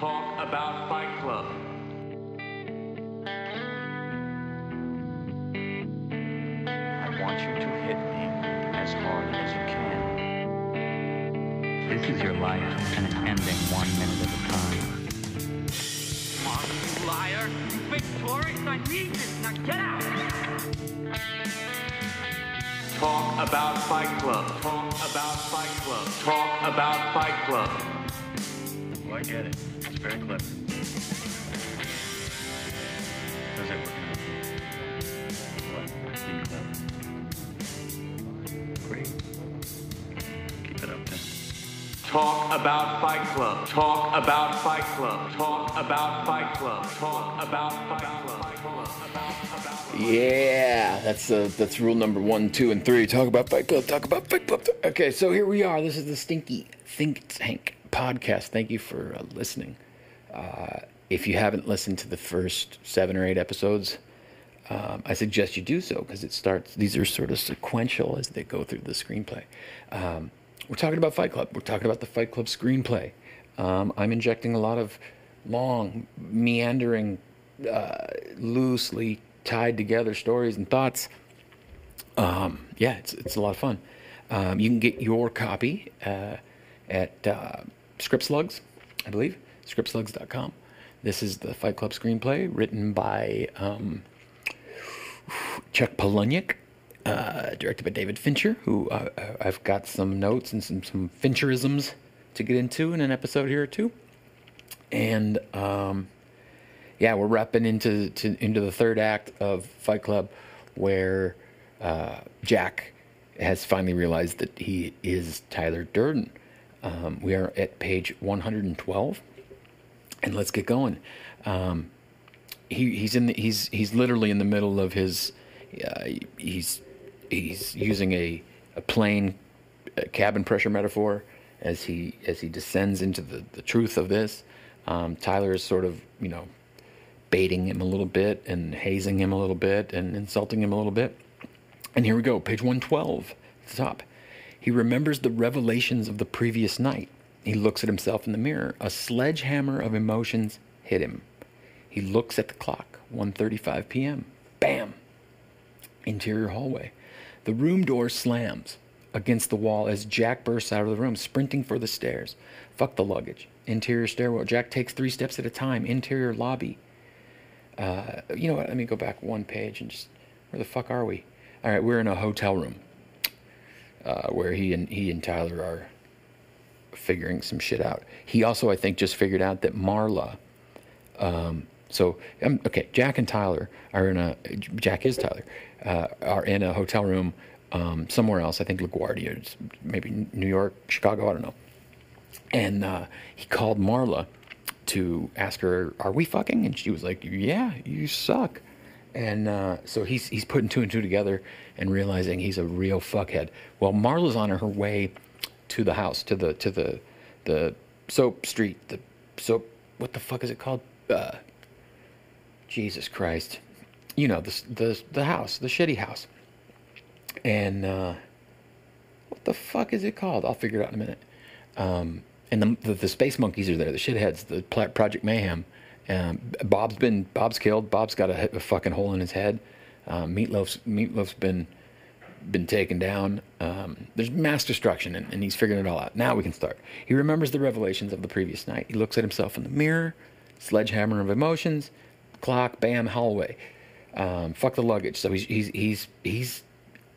Talk about Fight Club. I want you to hit me as hard as you can. This is your life, and it's ending one minute at a time. Marla, you liar! You victorious! I need this! Now get out! Talk about Fight Club. Talk about Fight Club. Talk about Fight Club. Oh, I get it. It's very clever. How's that working out? What? Being clever. Great. Keep it up then. Talk about Fight Club. Talk about Fight Club. Talk about Fight Club. Talk about Fight Club. Yeah, that's uh, that's rule number one, two, and three. Talk about Fight Club. Talk about Fight Club. Okay, so here we are. This is the Stinky Think Tank podcast. Thank you for uh, listening. Uh, if you haven't listened to the first seven or eight episodes, um, I suggest you do so because it starts. These are sort of sequential as they go through the screenplay. Um, we're talking about Fight Club. We're talking about the Fight Club screenplay. Um, I'm injecting a lot of long, meandering, uh, loosely tied together stories and thoughts. Um, yeah, it's it's a lot of fun. Um, you can get your copy uh, at uh, Scriptslugs, I believe, scriptslugs.com. This is the Fight Club screenplay written by um, Chuck Palahniuk, uh, directed by David Fincher, who uh, I've got some notes and some, some Fincherisms to get into in an episode here or two. And um, yeah, we're wrapping into to, into the third act of Fight Club, where uh, Jack has finally realized that he is Tyler Durden. Um, we are at page 112, and let's get going. Um, he, he's in the, he's he's literally in the middle of his uh, he's he's using a a plane uh cabin pressure metaphor as he as he descends into the, the truth of this. Um, Tyler is sort of you know baiting him a little bit and hazing him a little bit and insulting him a little bit. And here we go, page 112 at the top. He remembers the revelations of the previous night. He looks at himself in the mirror. A sledgehammer of emotions hit him. He looks at the clock, 1:35 p.m. Bam. Interior hallway. The room door slams against the wall as Jack bursts out of the room, sprinting for the stairs. Fuck the luggage. Interior stairwell. Jack takes three steps at a time. Interior lobby. Uh, you know what? Let me go back one page and just where the fuck are we? All right, we're in a hotel room uh, where he and he and Tyler are figuring some shit out. He also, I think, just figured out that Marla. Um, so um, okay, Jack and Tyler are in a Jack is Tyler uh, are in a hotel room um, somewhere else. I think LaGuardia, maybe New York, Chicago. I don't know. And uh, he called Marla to ask her, "Are we fucking?" And she was like, "Yeah, you suck." And uh, so he's he's putting two and two together and realizing he's a real fuckhead. Well, Marla's on her way to the house, to the to the the soap street, the soap. What the fuck is it called? Uh, Jesus Christ, you know the the the house, the shitty house. And uh, what the fuck is it called? I'll figure it out in a minute. Um, and the, the the space monkeys are there, the shitheads, the Project Mayhem. Um, Bob's been Bob's killed. Bob's got a, a fucking hole in his head. Um, Meatloaf's Meatloaf's been been taken down. Um, there's mass destruction, and, and he's figuring it all out. Now we can start. He remembers the revelations of the previous night. He looks at himself in the mirror, sledgehammer of emotions, clock, bam, hallway. Um, fuck the luggage. So he's he's he's he's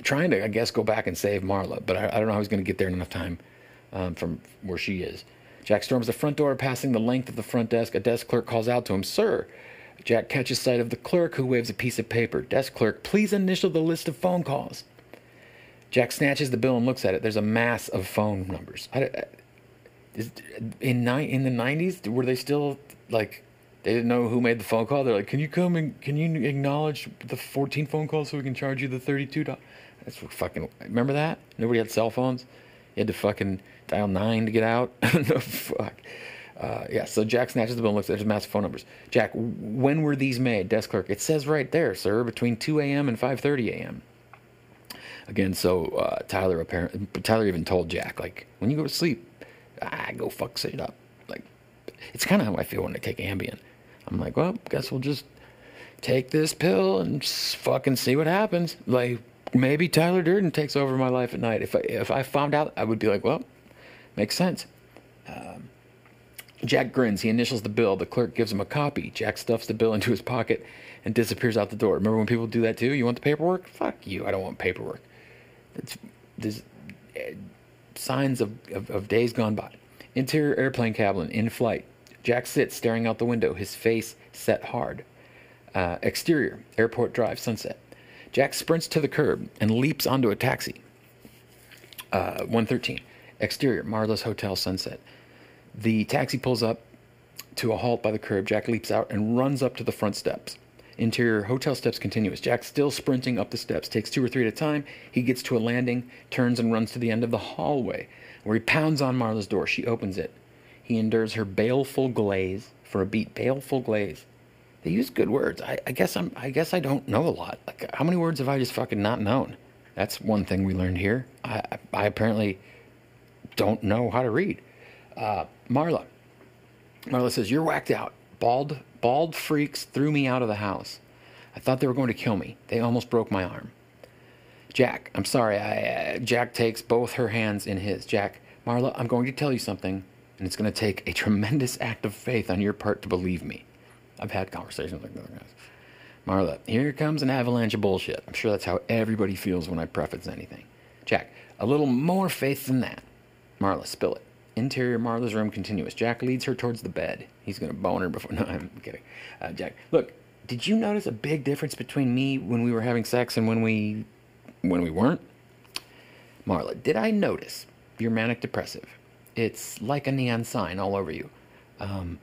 trying to, I guess, go back and save Marla, but I, I don't know how he's going to get there in enough time um, from where she is. Jack storms the front door, passing the length of the front desk. A desk clerk calls out to him, "Sir." Jack catches sight of the clerk, who waves a piece of paper. Desk clerk, please initial the list of phone calls. Jack snatches the bill and looks at it. There's a mass of phone numbers. I, is, in ni- in the '90s, were they still like they didn't know who made the phone call? They're like, "Can you come and can you acknowledge the 14 phone calls so we can charge you the 32 dollars?" That's fucking. Remember that? Nobody had cell phones. You had to fucking dial nine to get out. no fuck. Uh, yeah. So Jack snatches the bill and looks at his massive phone numbers. Jack, when were these made? Desk clerk. It says right there, sir, between 2 a.m. and 5:30 a.m. Again, so uh, Tyler apparently Tyler even told Jack like, when you go to sleep, ah, go fuck shit up. Like, It's kind of how I feel when I take Ambien. I'm like, well, guess we'll just take this pill and fucking see what happens. Like maybe Tyler Durden takes over my life at night. If I if I found out, I would be like, well, makes sense. Um, Jack grins. He initials the bill. The clerk gives him a copy. Jack stuffs the bill into his pocket and disappears out the door. Remember when people do that too? You want the paperwork? Fuck you. I don't want paperwork. There's uh, signs of, of, of days gone by. Interior airplane cabin in flight. Jack sits staring out the window, his face set hard. Uh, exterior, airport drive, sunset. Jack sprints to the curb and leaps onto a taxi. Uh, 113. Exterior, Marla's Hotel, sunset. The taxi pulls up to a halt by the curb. Jack leaps out and runs up to the front steps. Interior hotel steps continuous. Jack still sprinting up the steps. Takes two or three at a time. He gets to a landing, turns and runs to the end of the hallway, where he pounds on Marla's door. She opens it. He endures her baleful glaze for a beat. Baleful glaze. They use good words. I, I guess I'm. I guess I don't know a lot. Like, how many words have I just fucking not known? That's one thing we learned here. I, I apparently don't know how to read. Uh, Marla. Marla says, You're whacked out. Bald, bald freaks threw me out of the house. I thought they were going to kill me. They almost broke my arm. Jack, I'm sorry. I, uh, Jack takes both her hands in his. Jack, Marla, I'm going to tell you something, and it's going to take a tremendous act of faith on your part to believe me. I've had conversations like that, guys. Marla, here comes an avalanche of bullshit. I'm sure that's how everybody feels when I preface anything. Jack, a little more faith than that. Marla, spill it. Interior Marla's room continuous. Jack leads her towards the bed. He's going to bone her before. No, I'm kidding. Uh, Jack, look, did you notice a big difference between me when we were having sex and when we when we weren't? Marla, did I notice you're manic depressive? It's like a neon sign all over you. Um,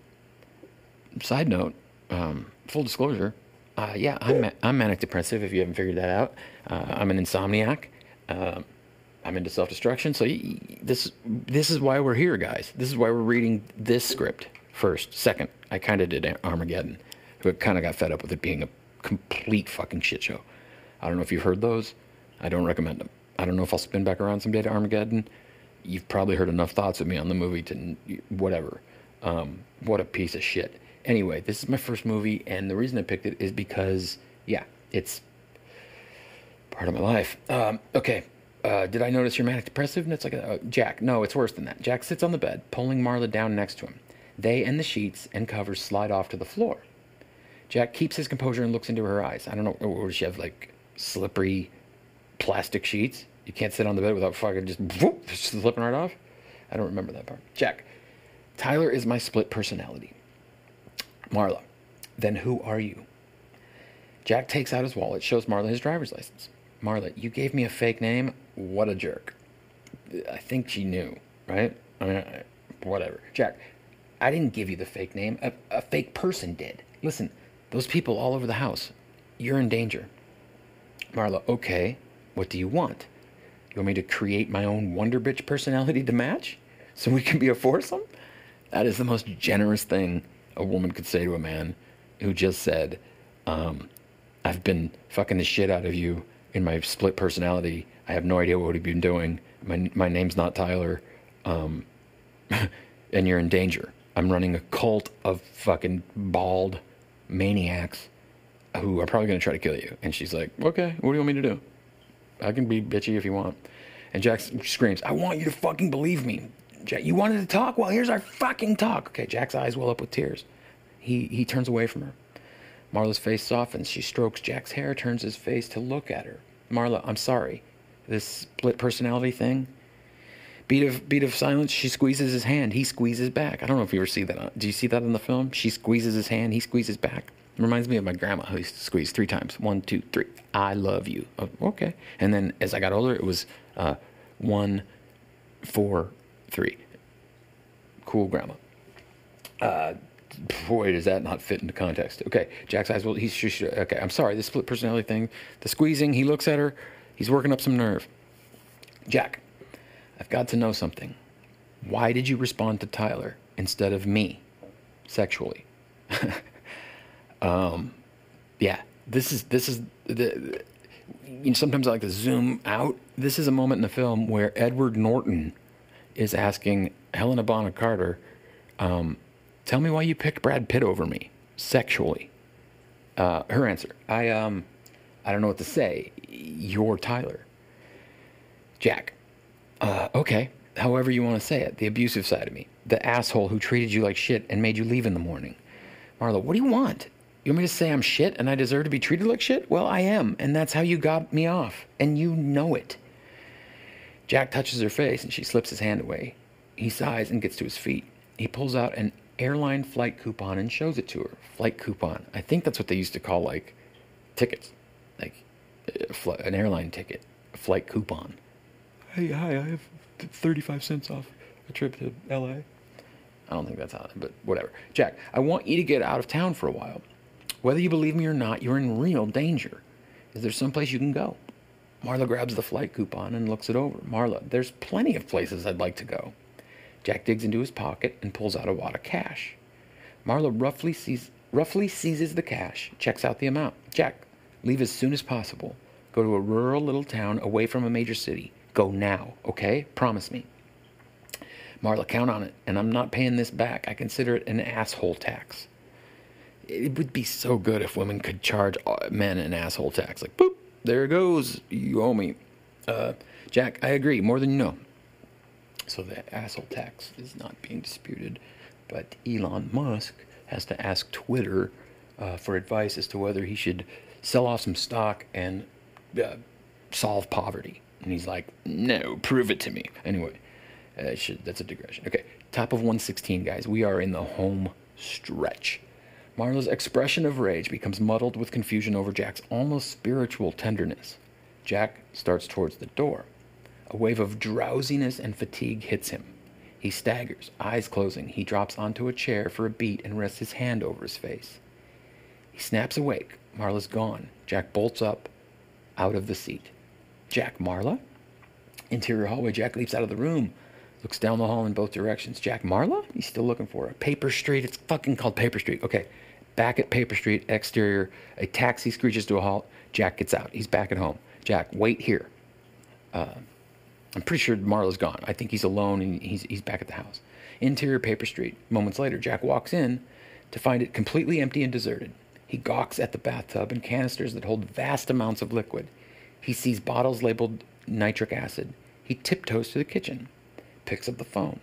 side note, um, full disclosure, uh, yeah, I'm, I'm manic depressive if you haven't figured that out. Uh, I'm an insomniac. Um I'm into self destruction. So this this is why we're here, guys. This is why we're reading this script first. Second, I kind of did Armageddon, who kind of got fed up with it being a complete fucking shit show. I don't know if you've heard those. I don't recommend them. I don't know if I'll spin back around someday to Armageddon. You've probably heard enough thoughts of me on the movie to whatever. Um, what a piece of shit. Anyway, this is my first movie, and the reason I picked it is because, yeah, it's part of my life. Um, okay, uh, did I notice you're manic depressive? And it's like, uh, Jack, no, it's worse than that. Jack sits on the bed, pulling Marla down next to him. They and the sheets and covers slide off to the floor. Jack keeps his composure and looks into her eyes. I don't know, does she have like slippery plastic sheets? You can't sit on the bed without fucking just whoop, slipping right off? I don't remember that part. Jack, Tyler is my split personality. Marla, then who are you? Jack takes out his wallet, shows Marla his driver's license. Marla, you gave me a fake name. What a jerk. I think she knew, right? I mean, whatever. Jack, I didn't give you the fake name. A, a fake person did. Listen, those people all over the house, you're in danger. Marla, okay. What do you want? You want me to create my own Wonder Bitch personality to match? So we can be a foursome? That is the most generous thing a woman could say to a man who just said, um, I've been fucking the shit out of you in my split personality. I have no idea what we've been doing. My my name's not Tyler, um, and you're in danger. I'm running a cult of fucking bald maniacs who are probably gonna try to kill you. And she's like, okay, what do you want me to do? I can be bitchy if you want. And Jack screams, I want you to fucking believe me. Jack, you wanted to talk? Well, here's our fucking talk. Okay, Jack's eyes well up with tears. He he turns away from her. Marla's face softens. She strokes Jack's hair, turns his face to look at her. Marla, I'm sorry. This split personality thing. Beat of beat of silence. She squeezes his hand. He squeezes back. I don't know if you ever see that. Do you see that in the film? She squeezes his hand. He squeezes back. Reminds me of my grandma who used to squeeze three times. One, two, three. I love you. Oh, okay. And then as I got older, it was uh, one, four, three. Cool grandma. Uh, boy, does that not fit into context. Okay, Jack's eyes. Well, he's sh- okay. I'm sorry. This split personality thing, the squeezing. He looks at her. He's working up some nerve. Jack, I've got to know something. Why did you respond to Tyler instead of me, sexually? um, yeah. This is this is the. You know, sometimes I like to zoom out. This is a moment in the film where Edward Norton is asking Helena Bonham Carter. Um, Tell me why you picked Brad Pitt over me sexually. Uh, her answer, I um, I don't know what to say. You're Tyler. Jack, uh, okay, however you want to say it. The abusive side of me, the asshole who treated you like shit and made you leave in the morning. Marla, what do you want? You want me to say I'm shit and I deserve to be treated like shit? Well, I am, and that's how you got me off, and you know it. Jack touches her face and she slips his hand away. He sighs and gets to his feet. He pulls out an airline flight coupon and shows it to her. Flight coupon. I think that's what they used to call like tickets, like uh, an airline ticket, a flight coupon. Hey, hi, I have 35 cents off a trip to LA. I don't think that's how, but whatever. Jack, I want you to get out of town for a while. Whether you believe me or not, you're in real danger. Is there someplace you can go? Marla grabs the flight coupon and looks it over. Marla, there's plenty of places I'd like to go. Jack digs into his pocket and pulls out a wad of cash. Marla roughly, sees, roughly seizes the cash, checks out the amount. Jack, leave as soon as possible. Go to a rural little town away from a major city. Go now, okay? Promise me. Marla, count on it, and I'm not paying this back. I consider it an asshole tax. It would be so good if women could charge uh, men an asshole tax. Like, boop, there it goes. You owe me. Uh, Jack, I agree, more than you know. So the asshole tax is not being disputed, but Elon Musk has to ask Twitter uh, for advice as to whether he should sell off some stock and uh, solve poverty. And he's like, no, prove it to me. Anyway, uh, should, that's a digression. Okay, top of 116, guys. We are in the home stretch. Marla's expression of rage becomes muddled with confusion over Jack's almost spiritual tenderness. Jack starts towards the door. A wave of drowsiness and fatigue hits him. He staggers, eyes closing. He drops onto a chair for a beat and rests his hand over his face. He snaps awake. Marla's gone. Jack bolts up out of the seat. Jack, Marla? Interior hallway. Jack leaps out of the room, looks down the hall in both directions. Jack, Marla? He's still looking for her. Paper Street. It's fucking called Paper Street. Okay. Back at Paper Street, exterior. A taxi screeches to a halt. Jack gets out. He's back at home. Jack, wait here. Uh, I'm pretty sure Marla's gone. I think he's alone and he's, he's back at the house. Interior Paper Street. Moments later, Jack walks in to find it completely empty and deserted. He gawks at the bathtub and canisters that hold vast amounts of liquid. He sees bottles labeled nitric acid. He tiptoes to the kitchen, picks up the phone.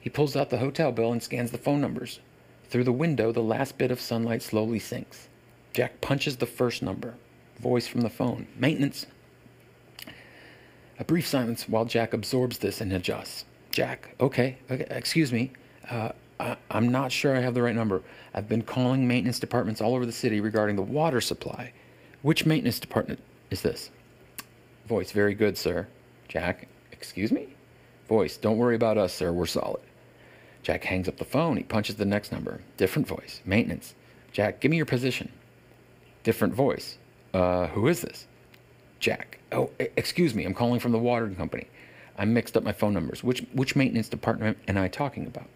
He pulls out the hotel bill and scans the phone numbers. Through the window, the last bit of sunlight slowly sinks. Jack punches the first number. Voice from the phone. Maintenance. A brief silence while Jack absorbs this and adjusts. Jack, okay, okay excuse me. Uh, I, I'm not sure I have the right number. I've been calling maintenance departments all over the city regarding the water supply. Which maintenance department is this? Voice, very good, sir. Jack, excuse me? Voice, don't worry about us, sir. We're solid. Jack hangs up the phone. He punches the next number. Different voice. Maintenance. Jack, give me your position. Different voice. Uh, who is this? Jack. Oh, excuse me. I'm calling from the water company. I mixed up my phone numbers. Which which maintenance department am I talking about?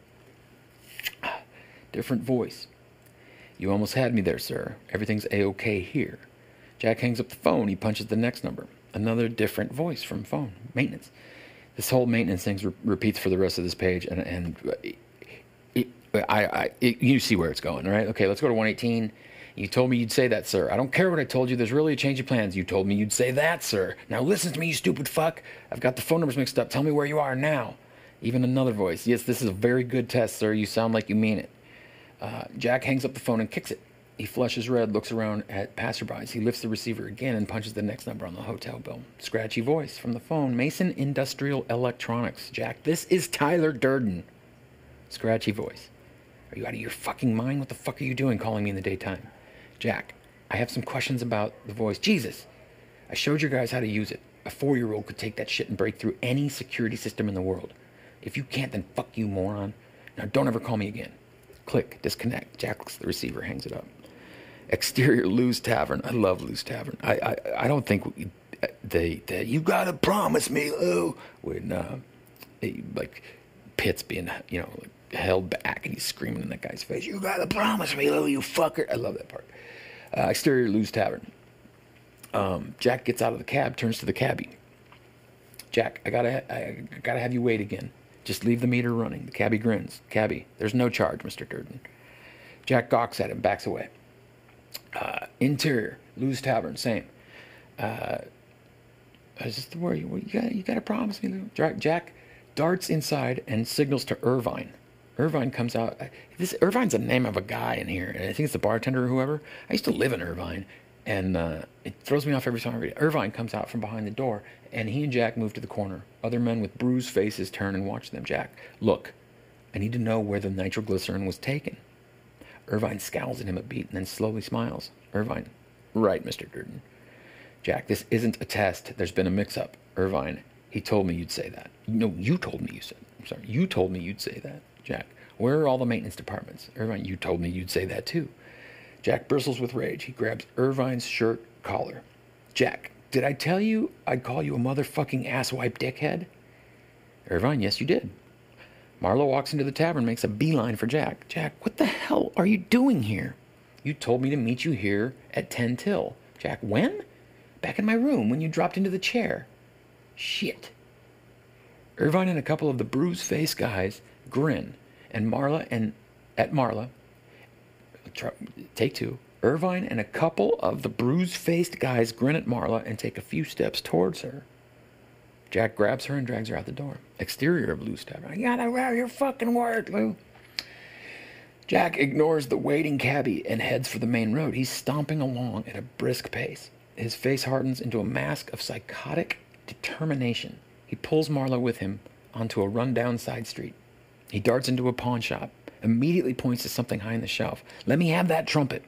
Different voice. You almost had me there, sir. Everything's a-okay here. Jack hangs up the phone. He punches the next number. Another different voice from phone. Maintenance. This whole maintenance thing re- repeats for the rest of this page, and and uh, it, it, I, I it, you see where it's going, right? Okay, let's go to 118. You told me you'd say that, sir. I don't care what I told you. There's really a change of plans. You told me you'd say that, sir. Now listen to me, you stupid fuck. I've got the phone numbers mixed up. Tell me where you are now. Even another voice. Yes, this is a very good test, sir. You sound like you mean it. Uh, Jack hangs up the phone and kicks it. He flushes red, looks around at passerbys. He lifts the receiver again and punches the next number on the hotel bill. Scratchy voice from the phone. Mason Industrial Electronics. Jack, this is Tyler Durden. Scratchy voice. Are you out of your fucking mind? What the fuck are you doing calling me in the daytime? Jack, I have some questions about the voice. Jesus, I showed you guys how to use it. A four year old could take that shit and break through any security system in the world. If you can't, then fuck you, moron. Now don't ever call me again. Click, disconnect. Jack looks at the receiver, hangs it up. Exterior Lou's Tavern. I love Lou's Tavern. I I, I don't think they, they you gotta promise me, Lou. When uh, like Pitt's being you know like, held back and he's screaming in that guy's face. You gotta promise me, Lou, you fucker. I love that part. Uh, exterior Lou's Tavern. Um, Jack gets out of the cab, turns to the cabbie. Jack, I gotta I, I gotta have you wait again. Just leave the meter running. The cabbie grins. Cabbie, there's no charge, Mr. Durden. Jack gawks at him, backs away. Uh, interior, Lou's Tavern, same. Uh, is this the word? You, you got you got to promise me, Lou. Jack darts inside and signals to Irvine. Irvine comes out. This Irvine's the name of a guy in here, and I think it's the bartender or whoever. I used to live in Irvine, and uh, it throws me off every time I read it. Irvine comes out from behind the door, and he and Jack move to the corner. Other men with bruised faces turn and watch them. Jack, look, I need to know where the nitroglycerin was taken. Irvine scowls at him a beat and then slowly smiles. Irvine, right, Mr. Durden. Jack, this isn't a test. There's been a mix up. Irvine, he told me you'd say that. No, you told me you said. I'm sorry, you told me you'd say that. Jack, where are all the maintenance departments? Irvine, you told me you'd say that too. Jack bristles with rage. He grabs Irvine's shirt collar. Jack, did I tell you I'd call you a motherfucking asswipe dickhead? Irvine, yes, you did. Marla walks into the tavern, makes a beeline for Jack. Jack, what the hell are you doing here? You told me to meet you here at 10 till. Jack, when? Back in my room when you dropped into the chair. Shit. Irvine and a couple of the bruised faced guys grin, and Marla and at Marla, take two. Irvine and a couple of the bruised faced guys grin at Marla and take a few steps towards her. Jack grabs her and drags her out the door. Exterior of Lou's tavern. I gotta wear your fucking word, Lou. Jack ignores the waiting cabbie and heads for the main road. He's stomping along at a brisk pace. His face hardens into a mask of psychotic determination. He pulls Marla with him onto a rundown side street. He darts into a pawn shop, immediately points to something high on the shelf. Let me have that trumpet.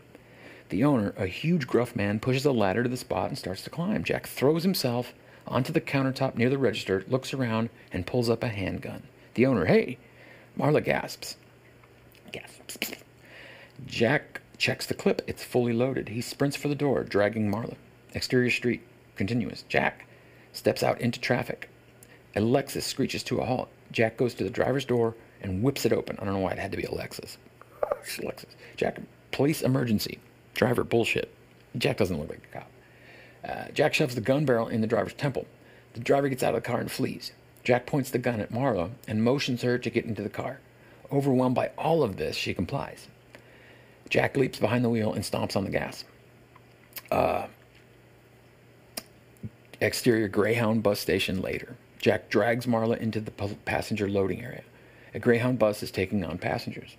The owner, a huge gruff man, pushes a ladder to the spot and starts to climb. Jack throws himself onto the countertop near the register, looks around, and pulls up a handgun. The owner, hey! Marla gasps. Gasps. Jack checks the clip. It's fully loaded. He sprints for the door, dragging Marla. Exterior street. Continuous. Jack steps out into traffic. A Lexus screeches to a halt. Jack goes to the driver's door and whips it open. I don't know why it had to be a Lexus. Lexus. Jack, police emergency. Driver, bullshit. Jack doesn't look like a cop. Uh, Jack shoves the gun barrel in the driver's temple. The driver gets out of the car and flees. Jack points the gun at Marla and motions her to get into the car. Overwhelmed by all of this, she complies. Jack leaps behind the wheel and stomps on the gas. Uh, exterior Greyhound bus station later. Jack drags Marla into the passenger loading area. A Greyhound bus is taking on passengers.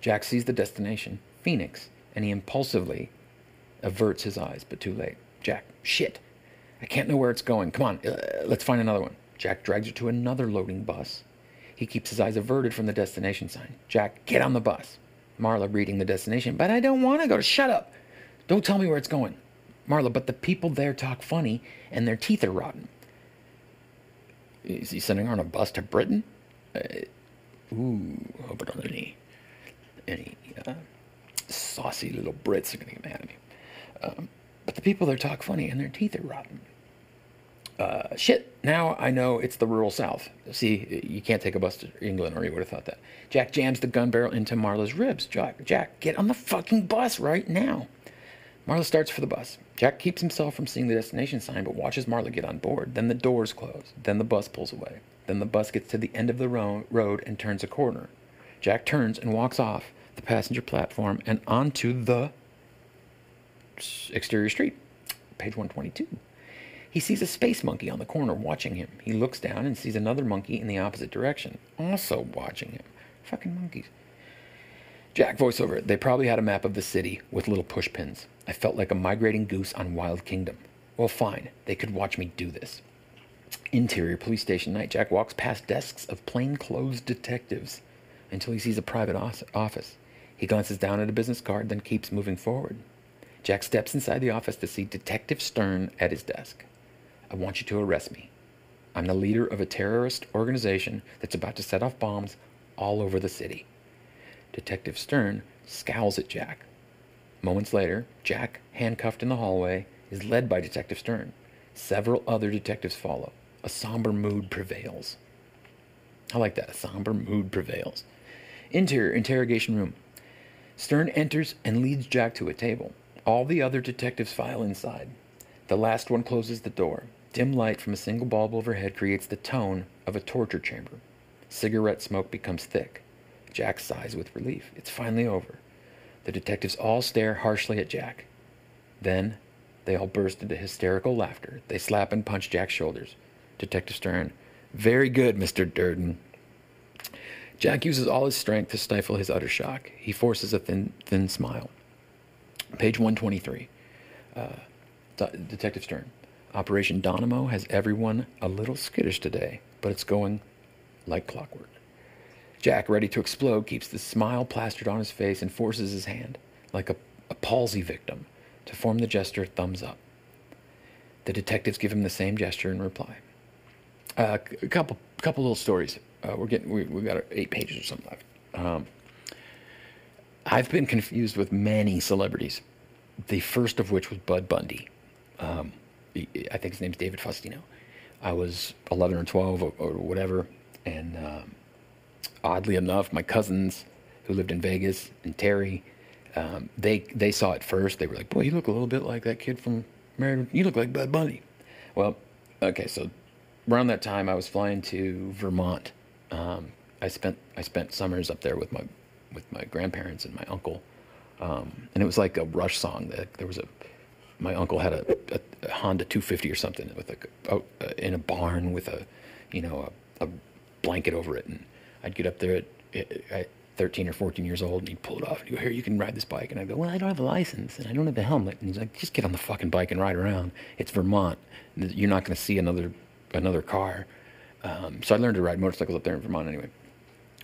Jack sees the destination, Phoenix, and he impulsively averts his eyes, but too late. Jack, shit. I can't know where it's going. Come on, uh, let's find another one. Jack drags her to another loading bus. He keeps his eyes averted from the destination sign. Jack, get on the bus. Marla reading the destination. But I don't want to go. Shut up. Don't tell me where it's going. Marla, but the people there talk funny and their teeth are rotten. Is he sending her on a bus to Britain? Uh, ooh, hope it don't any, any uh, saucy little Brits are to get mad at me. Um, but the people there talk funny and their teeth are rotten. Uh, shit, now I know it's the rural South. See, you can't take a bus to England, or you would have thought that. Jack jams the gun barrel into Marla's ribs. Jack, Jack, get on the fucking bus right now. Marla starts for the bus. Jack keeps himself from seeing the destination sign, but watches Marla get on board. Then the doors close. Then the bus pulls away. Then the bus gets to the end of the ro- road and turns a corner. Jack turns and walks off the passenger platform and onto the exterior street. Page 122. He sees a space monkey on the corner watching him. He looks down and sees another monkey in the opposite direction, also watching him. Fucking monkeys. Jack voiceover. They probably had a map of the city with little push pins. I felt like a migrating goose on Wild Kingdom. Well, fine. They could watch me do this. Interior police station night. Jack walks past desks of plainclothes detectives until he sees a private office. He glances down at a business card, then keeps moving forward. Jack steps inside the office to see Detective Stern at his desk. I want you to arrest me. I'm the leader of a terrorist organization that's about to set off bombs all over the city. Detective Stern scowls at Jack. Moments later, Jack, handcuffed in the hallway, is led by Detective Stern. Several other detectives follow. A somber mood prevails. I like that. A somber mood prevails. Interior interrogation room. Stern enters and leads Jack to a table. All the other detectives file inside. The last one closes the door. Dim light from a single bulb overhead creates the tone of a torture chamber. Cigarette smoke becomes thick. Jack sighs with relief. It's finally over. The detectives all stare harshly at Jack. Then they all burst into hysterical laughter. They slap and punch Jack's shoulders. Detective Stern, very good, Mr. Durden. Jack uses all his strength to stifle his utter shock. He forces a thin, thin smile. Page 123. Uh, D- Detective Stern. Operation Dynamo has everyone a little skittish today, but it's going like clockwork. Jack, ready to explode, keeps the smile plastered on his face and forces his hand, like a, a palsy victim, to form the gesture thumbs up. The detectives give him the same gesture in reply. Uh, a couple, couple little stories. Uh, we're getting, we, we got eight pages or something left. Um, I've been confused with many celebrities. The first of which was Bud Bundy. Um, I think his name's David Faustino. I was 11 or 12 or, or whatever, and um, oddly enough, my cousins who lived in Vegas and Terry, um, they they saw it first. They were like, "Boy, you look a little bit like that kid from Married. You look like Bud Bundy." Well, okay, so around that time, I was flying to Vermont. Um, I spent I spent summers up there with my with my grandparents and my uncle, um, and it was like a Rush song. That there was a my uncle had a, a, a Honda 250 or something with a, uh, in a barn with a you know a, a blanket over it, and I'd get up there at, at 13 or 14 years old, and he'd pull it off and he'd go, "Here, you can ride this bike," and I'd go, "Well, I don't have a license and I don't have a helmet," and he's like, "Just get on the fucking bike and ride around. It's Vermont. You're not going to see another another car." Um, so I learned to ride motorcycles up there in Vermont anyway.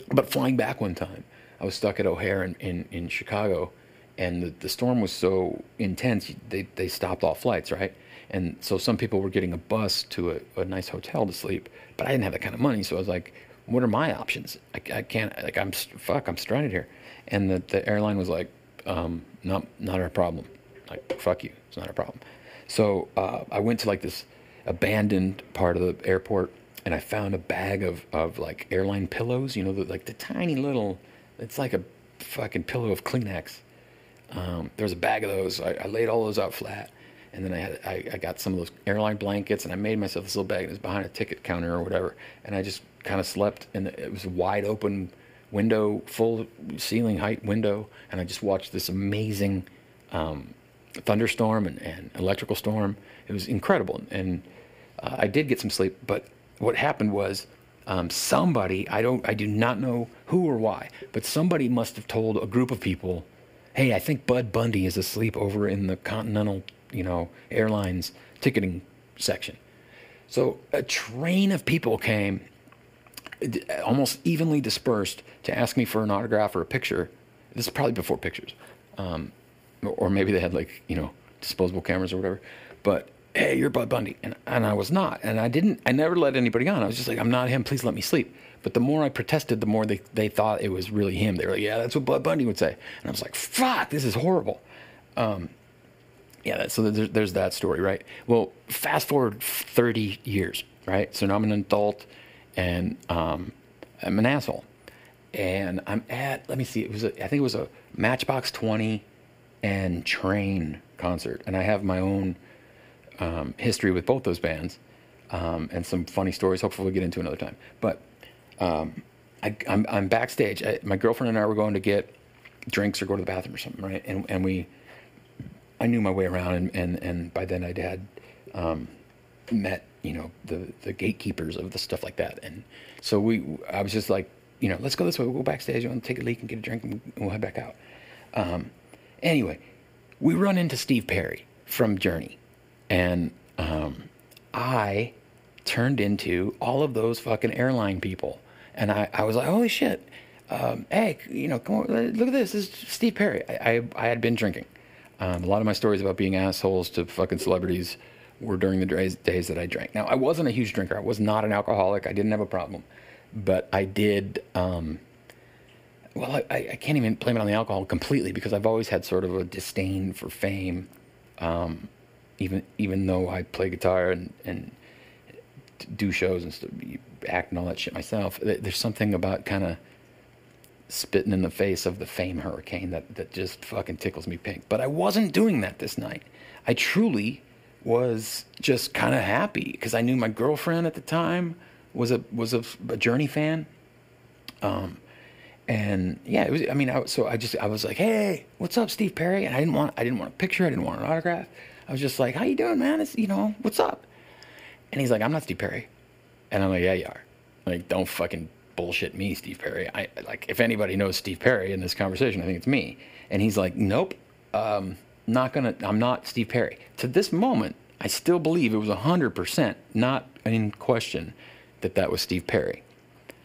But flying back one time, I was stuck at O'Hare in, in, in Chicago, and the, the storm was so intense, they, they stopped all flights, right? And so some people were getting a bus to a, a nice hotel to sleep, but I didn't have that kind of money, so I was like, what are my options? I, I can't, like, I'm, fuck, I'm stranded here. And the, the airline was like, um, not, not our problem. Like, fuck you, it's not our problem. So uh, I went to like this abandoned part of the airport and I found a bag of, of like airline pillows, you know, the, like the tiny little, it's like a fucking pillow of Kleenex. Um, there was a bag of those. I, I laid all those out flat. And then I had I, I got some of those airline blankets and I made myself this little bag. and It was behind a ticket counter or whatever. And I just kind of slept and it was a wide open window, full ceiling height window. And I just watched this amazing um, thunderstorm and, and electrical storm. It was incredible. And uh, I did get some sleep, but what happened was um, somebody I don't I do not know who or why, but somebody must have told a group of people, "Hey, I think Bud Bundy is asleep over in the Continental, you know, Airlines ticketing section." So a train of people came, almost evenly dispersed, to ask me for an autograph or a picture. This is probably before pictures, um, or- or maybe they had like you know disposable cameras or whatever. But hey, you're Bud Bundy, and and I was not, and I didn't. I never let anybody on. I was just like, I'm not him. Please let me sleep. But the more I protested, the more they they thought it was really him. They were like, yeah, that's what Bud Bundy would say, and I was like, fuck, this is horrible. Um, yeah, that, so there's, there's that story, right? Well, fast forward 30 years, right? So now I'm an adult and um, I'm an asshole. And I'm at, let me see, it was, a, I think it was a Matchbox 20 and Train concert. And I have my own um, history with both those bands um, and some funny stories. Hopefully, we'll get into another time. But um, I, I'm, I'm backstage. I, my girlfriend and I were going to get drinks or go to the bathroom or something, right? And, and we, I knew my way around, and, and, and by then I'd had um, met, you know, the, the gatekeepers of the stuff like that. And so we, I was just like, you know, let's go this way. We'll go backstage. You want to take a leak and get a drink, and we'll head back out. Um, anyway, we run into Steve Perry from Journey, and um, I turned into all of those fucking airline people, and I, I was like, holy shit, um, hey, you know, come on, look at this. This is Steve Perry. I, I, I had been drinking. Um, a lot of my stories about being assholes to fucking celebrities were during the days, days that I drank. Now, I wasn't a huge drinker. I was not an alcoholic. I didn't have a problem, but I did. Um, well, I, I I can't even blame it on the alcohol completely because I've always had sort of a disdain for fame, um, even even though I play guitar and and do shows and act and all that shit myself. There's something about kind of spitting in the face of the fame hurricane that, that just fucking tickles me pink. But I wasn't doing that this night. I truly was just kind of happy because I knew my girlfriend at the time was a was a, a Journey fan, Um, and yeah, it was. I mean, I, so I just I was like, "Hey, what's up, Steve Perry?" And I didn't want I didn't want a picture. I didn't want an autograph. I was just like, "How you doing, man? It's you know what's up?" And he's like, "I'm not Steve Perry," and I'm like, "Yeah, you are." Like, don't fucking bullshit me, Steve Perry. I like if anybody knows Steve Perry in this conversation, I think it's me. And he's like, "Nope, um, not gonna. I'm not Steve Perry." To this moment, I still believe it was hundred percent not in question that that was Steve Perry.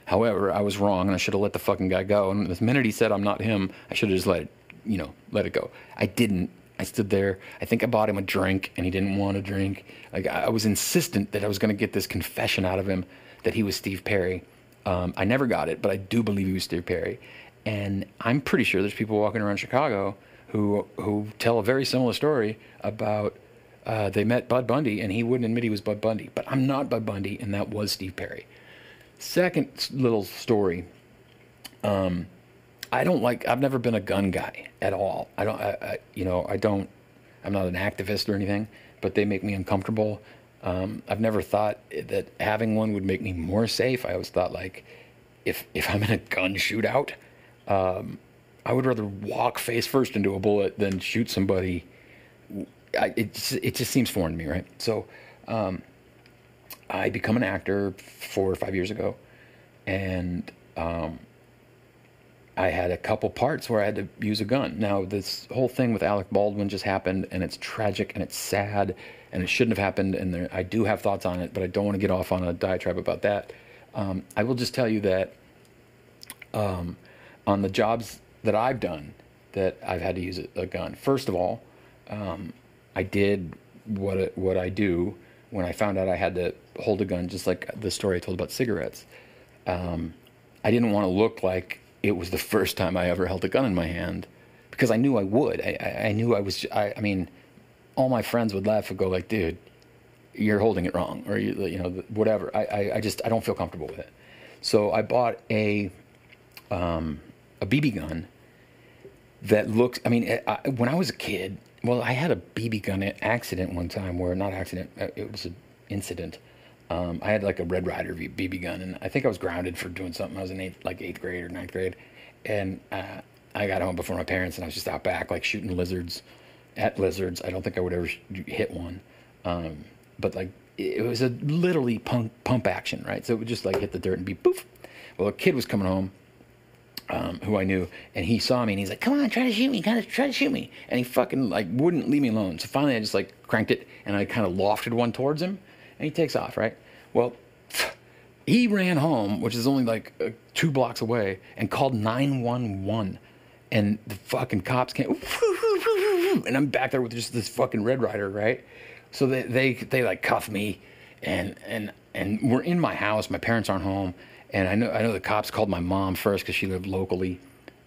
However, I was wrong, and I should have let the fucking guy go. And the minute he said I'm not him, I should have just let it, you know, let it go. I didn't. I stood there. I think I bought him a drink, and he didn't want a drink. Like I was insistent that I was going to get this confession out of him that he was Steve Perry. Um, I never got it, but I do believe he was Steve Perry. And I'm pretty sure there's people walking around Chicago who who tell a very similar story about uh, they met Bud Bundy, and he wouldn't admit he was Bud Bundy. But I'm not Bud Bundy, and that was Steve Perry. Second little story. Um, I don't like. I've never been a gun guy at all. I don't. I, I, you know, I don't. I'm not an activist or anything, but they make me uncomfortable. Um, I've never thought that having one would make me more safe. I always thought like, if if I'm in a gun shootout, um, I would rather walk face first into a bullet than shoot somebody. I, it just, it just seems foreign to me, right? So, um, I become an actor four or five years ago, and um, I had a couple parts where I had to use a gun. Now, this whole thing with Alec Baldwin just happened, and it's tragic and it's sad, and it shouldn't have happened. And there, I do have thoughts on it, but I don't want to get off on a diatribe about that. Um, I will just tell you that um, on the jobs that I've done, that I've had to use a, gun. First of all, um, I did what what I do when I found out I had to hold a gun, just like the story I told about cigarettes. Um, I didn't want to look like it was the first time I ever held a gun in my hand because I knew I would. I, I, knew I was. I, I mean, all my friends would laugh and go like, "Dude, you're holding it wrong," or you, you know, whatever. I, I, I just I don't feel comfortable with it. So I bought a um, a BB gun that looks. I mean, I, when I was a kid, well, I had a BB gun accident one time where not accident, uh, it was an incident. Um, I had like a Red Ryder V- BB gun, and I think I was grounded for doing something. I was in eighth, like eighth grade or ninth grade, and uh, I got home before my parents, and I was just out back like shooting lizards at lizards. I don't think I would ever hit one, um, but like it it was a literally pump pump action, right? So it would just like hit the dirt and be poof. Well, a kid was coming home um, who I knew, and he saw me and he's like, "Come on, try to shoot me, kind of try to shoot me," and he fucking like wouldn't leave me alone. So finally, I just like cranked it and I kind of lofted one towards him, and he takes off. Right. Well, he ran home, which is only like uh, two blocks away, and called nine one one, and the fucking cops came, and I'm back there with just this fucking Red Ryder, right? So they they they like cuff me, and and and we're in my house. My parents aren't home, and I know I know the cops called my mom first because she lived locally,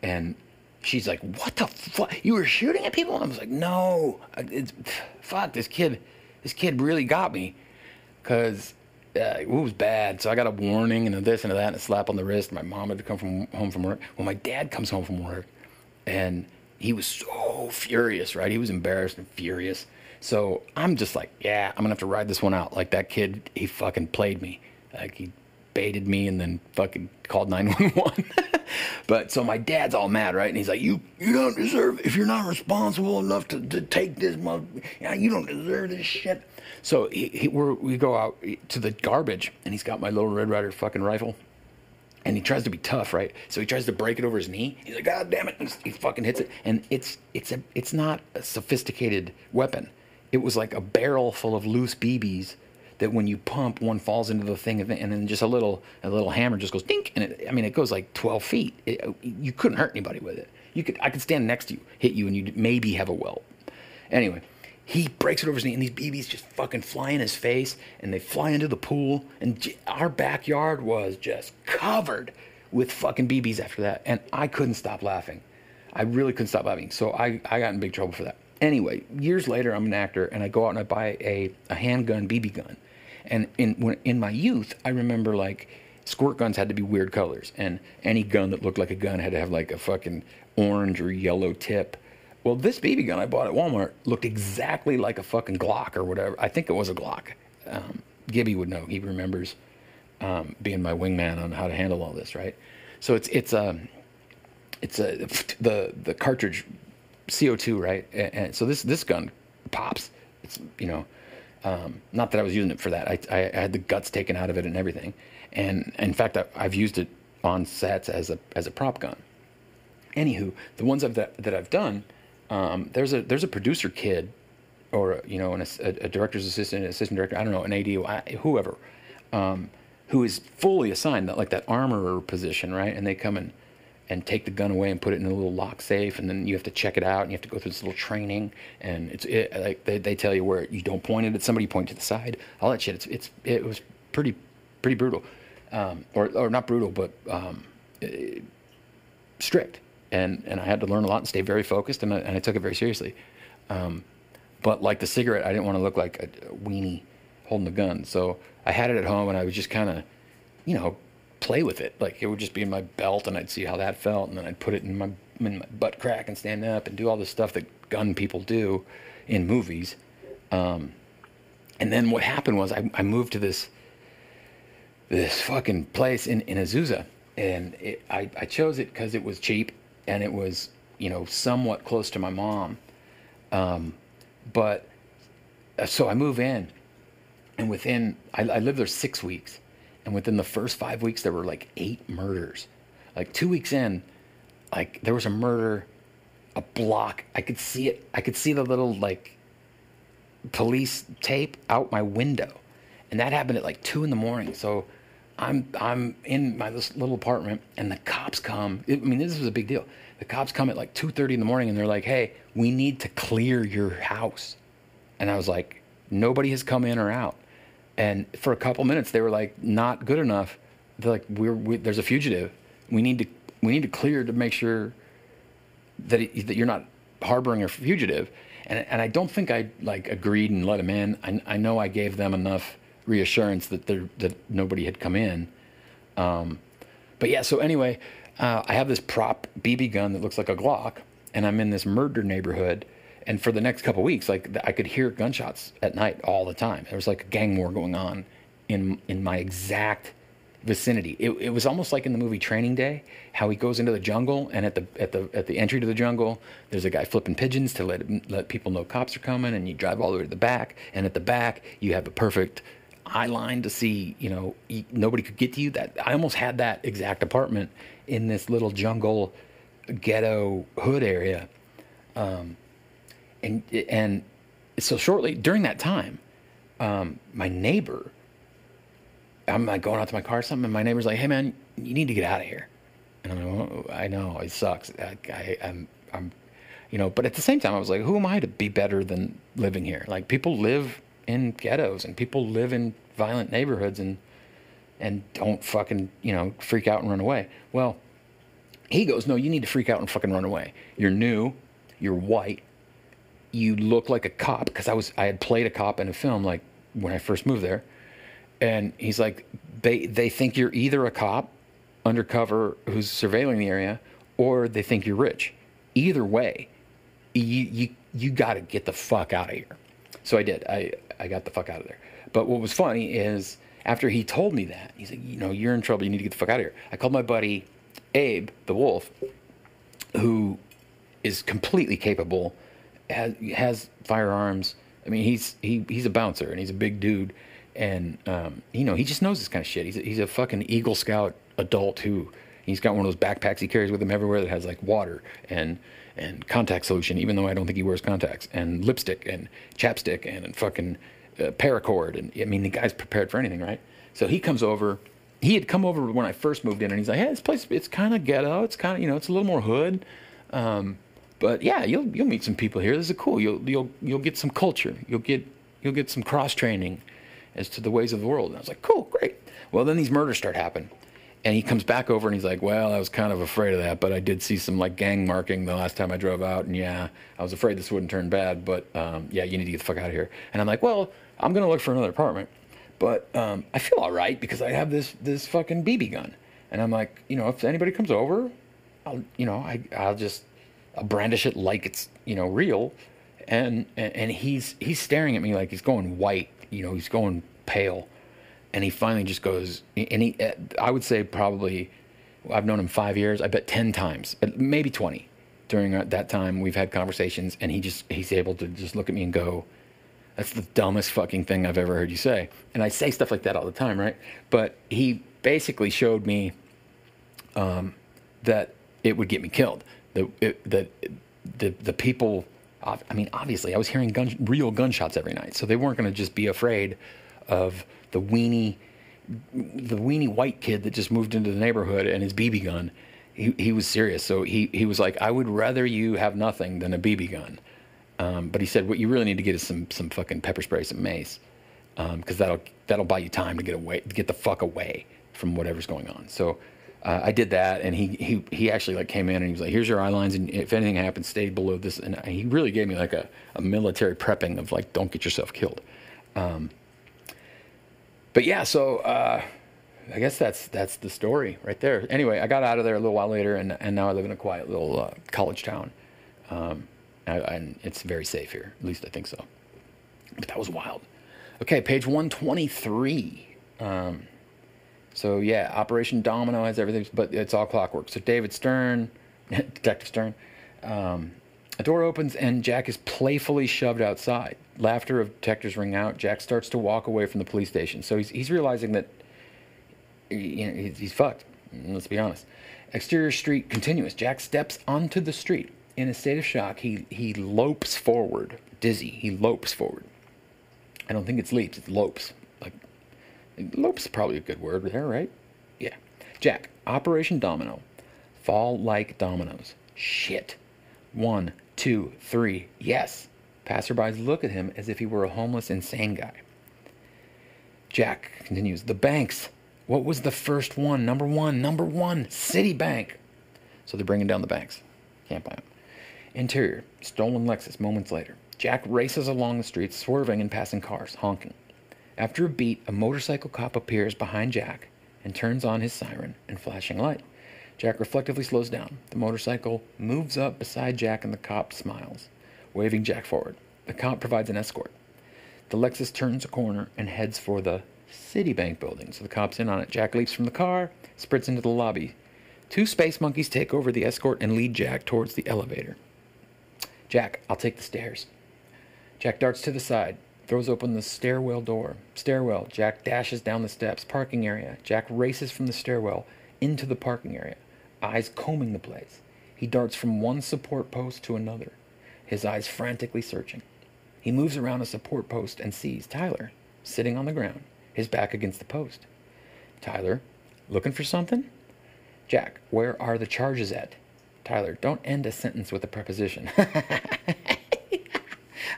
and she's like, "What the fuck? You were shooting at people?" And I was like, "No, it's fuck. This kid, this kid really got me, cause." Uh, it was bad, so I got a warning and a this and a that and a slap on the wrist. My mom had to come from home from work. Well, my dad comes home from work, and he was so furious, right? He was embarrassed and furious. So I'm just like, yeah, I'm gonna have to ride this one out. Like that kid, he fucking played me. Like he baited me and then fucking called 911. but so my dad's all mad, right? And he's like, you you don't deserve if you're not responsible enough to, to take this mother, you don't deserve this shit. So he, he, we go out to the garbage, and he's got my little Red Ryder fucking rifle and he tries to be tough, right? So he tries to break it over his knee. He's like, God damn it! And he fucking hits it, and it's it's a it's not a sophisticated weapon. It was like a barrel full of loose BBs that when you pump, one falls into the thing, and then- just a little a little hammer just goes dink, and it, I mean it goes like twelve feet. It, you couldn't hurt anybody with it. You could I could stand next to you, hit you, and you'd maybe have a welt. Anyway, he breaks it over his knee, and these BBs just fucking fly in his face, and they fly into the pool. And our backyard was just covered with fucking BBs after that, and I couldn't stop laughing. I really couldn't stop laughing. So I, I got in big trouble for that. Anyway, years later, I'm an actor, and I go out and I buy a, a handgun BB gun. And in when, in my youth, I remember like squirt guns had to be weird colors, and any gun that looked like a gun had to have like a fucking orange or yellow tip. Well, this BB gun I bought at Walmart looked exactly like a fucking Glock or whatever. I think it was a Glock. Um, Gibby would know. He remembers. um, being my wingman on how to handle all this, right? So it's it's um it's a the the cartridge CO2, right? And, and so this this gun pops. It's you know, um, not that I was using it for that. I, I I had the guts taken out of it and everything, and in fact I, I've used it on sets as a as a prop gun. Anywho, the ones I've, that that I've done, um, there's a there's a producer kid, or you know, an, a, a director's assistant, an assistant director, I don't know, an AD, whoever, um, who is fully assigned that like that armorer position, right? And they come and and take the gun away and put it in a little lock safe, and then you have to check it out, and you have to go through this little training, and it's it, like they, they tell you where you don't point it at somebody, point to the side, all that shit. It's it's it was pretty pretty brutal, um, or or not brutal, but um, eh, strict, and and I had to learn a lot and stay very focused, and I, and I took it very seriously. Um, but like the cigarette, I didn't want to look like a, a weenie holding the gun, so I had it at home, and I would just kind of, you know, play with it. Like it would just be in my belt, and I'd see how that felt, and then I'd put it in my in my butt crack and stand up and do all the stuff that gun people do in movies. Um, and then what happened was I, I moved to this this fucking place in, in Azusa. And it, I, I chose it because it was cheap and it was, you know, somewhat close to my mom. Um, but uh, so I move in and within, I, I lived there six weeks. And within the first five weeks, there were like eight murders. Like two weeks in, like there was a murder, a block. I could see it. I could see the little like police tape out my window, and that happened at like two in the morning. So I'm I'm in my this little apartment, and the cops come. I mean, this was a big deal. The cops come at like two thirty in the morning, and they're like, "Hey, we need to clear your house," and I was like, "Nobody has come in or out." And for a couple minutes, they were like, "Not good enough." They're like, "We're we, there's a fugitive. We need to we need to clear to make sure that it, that you're not harboring a fugitive." And and I don't think I like agreed and let him in. I I know I gave them enough reassurance that there that nobody had come in. Um, but yeah, so anyway, uh, I have this prop BB gun that looks like a Glock, and I'm in this murder neighborhood. And for the next couple weeks, like I could hear gunshots at night all the time. There was like a gang war going on in in my exact vicinity. It, it was almost like in the movie Training Day, how he goes into the jungle, and at the at the at the entry to the jungle, there's a guy flipping pigeons to let let people know cops are coming, and you drive all the way to the back, and at the back you have a perfect eye line to see, you know, nobody could get to you. That I almost had that exact apartment in this little jungle ghetto hood area, um, and and so shortly during that time, um, my neighbor. I'm like going out to my car or something, and my neighbor's like, "Hey man, you need to get out of here." And I'm like, well, "I know it sucks. I, I, I'm, I'm, you know." But at the same time, I was like, "Who am I to be better than living here? Like people live in ghettos and people live in violent neighborhoods and and don't fucking you know freak out and run away." Well, he goes, "No, you need to freak out and fucking run away. You're new, you're white, you look like a cop because I was I had played a cop in a film like when I first moved there." and he's like they they think you're either a cop undercover who's surveilling the area or they think you're rich either way you you, you got to get the fuck out of here so i did i i got the fuck out of there but what was funny is after he told me that he's like you know you're in trouble you need to get the fuck out of here i called my buddy abe the wolf who is completely capable has has firearms i mean he's he he's a bouncer and he's a big dude and um, you know he just knows this kind of shit. He's a, he's a fucking Eagle Scout adult who he's got one of those backpacks he carries with him everywhere that has like water and and contact solution. Even though I don't think he wears contacts and lipstick and chapstick and, and fucking uh, paracord and I mean the guy's prepared for anything, right? So he comes over. He had come over when I first moved in, and he's like, "Hey, this place it's kind of ghetto. It's kind of you know it's a little more hood." Um, but yeah, you'll you'll meet some people here. This is cool. You'll you'll you'll get some culture. You'll get you'll get some cross training as to the ways of the world. And I was like, cool, great. Well, then these murders start happening. And he comes back over and he's like, well, I was kind of afraid of that, but I did see some like gang marking the last time I drove out. And yeah, I was afraid this wouldn't turn bad, but um, yeah, you need to get the fuck out of here. And I'm like, well, I'm to look for another apartment. But um, I feel all right because I have this, this fucking BB gun. And I'm like, you know, if anybody comes over, I'll, you know, I, I'll just I'll brandish it like it's, you know, real. And, and, and he's, he's staring at me like he's going white, you know, he's going pale. And he finally just goes, and he, uh, I would say probably, I've known him five years. I bet ten times, maybe twenty. During that time, we've had conversations, and he just he's able to just look at me and go, "That's the dumbest fucking thing I've ever heard you say." And I say stuff like that all the time, right? But he basically showed me um, that it would get me killed. That it, the the people. I mean, obviously, I was hearing gun, real gunshots every night, so they weren't going to just be afraid of the weenie, the weenie white kid that just moved into the neighborhood and his BB gun. He he was serious, so he he was like, I would rather you have nothing than a BB gun. Um, but he said, what you really need to get is some some fucking pepper spray, some mace, because that'll that'll buy you time to get away, to get the fuck away from whatever's going on. So uh, I did that, and he he he actually like came in and he was like, "Here's your eye lines, and if anything happens, stay below this." And he really gave me like a, a military prepping of like, "Don't get yourself killed." Um, but yeah, so uh, I guess that's that's the story right there. Anyway, I got out of there a little while later, and and now I live in a quiet little uh, college town, um, I, and it's very safe here. At least I think so. But that was wild. Okay, page one twenty three. Um, so yeah, Operation Domino has everything, but it's all clockwork. So David Stern, Detective Stern, um, a door opens and Jack is playfully shoved outside. Laughter of detectives ring out. Jack starts to walk away from the police station. So he's he's realizing that you know, he's, he's fucked. Let's be honest. Exterior street continuous. Jack steps onto the street. In a state of shock, he he lopes forward. Dizzy, he lopes forward. I don't think it's leaps, it's lopes. Like Lope's probably a good word there, right? Yeah. Jack, Operation Domino. Fall like dominoes. Shit. One, two, three. Yes. Passerbys look at him as if he were a homeless, insane guy. Jack continues. The banks. What was the first one? Number one. Number one. Citibank. So they're bringing down the banks. Can't buy them. Interior. Stolen Lexus moments later. Jack races along the streets, swerving and passing cars, honking. After a beat, a motorcycle cop appears behind Jack and turns on his siren and flashing light. Jack reflectively slows down. The motorcycle moves up beside Jack and the cop smiles, waving Jack forward. The cop provides an escort. The Lexus turns a corner and heads for the Citibank building. So the cop's in on it. Jack leaps from the car, sprints into the lobby. Two space monkeys take over the escort and lead Jack towards the elevator. Jack, I'll take the stairs. Jack darts to the side, throws open the stairwell door. Stairwell. Jack dashes down the steps. Parking area. Jack races from the stairwell into the parking area, eyes combing the place. He darts from one support post to another, his eyes frantically searching. He moves around a support post and sees Tyler sitting on the ground, his back against the post. Tyler, looking for something? Jack, where are the charges at? Tyler, don't end a sentence with a preposition.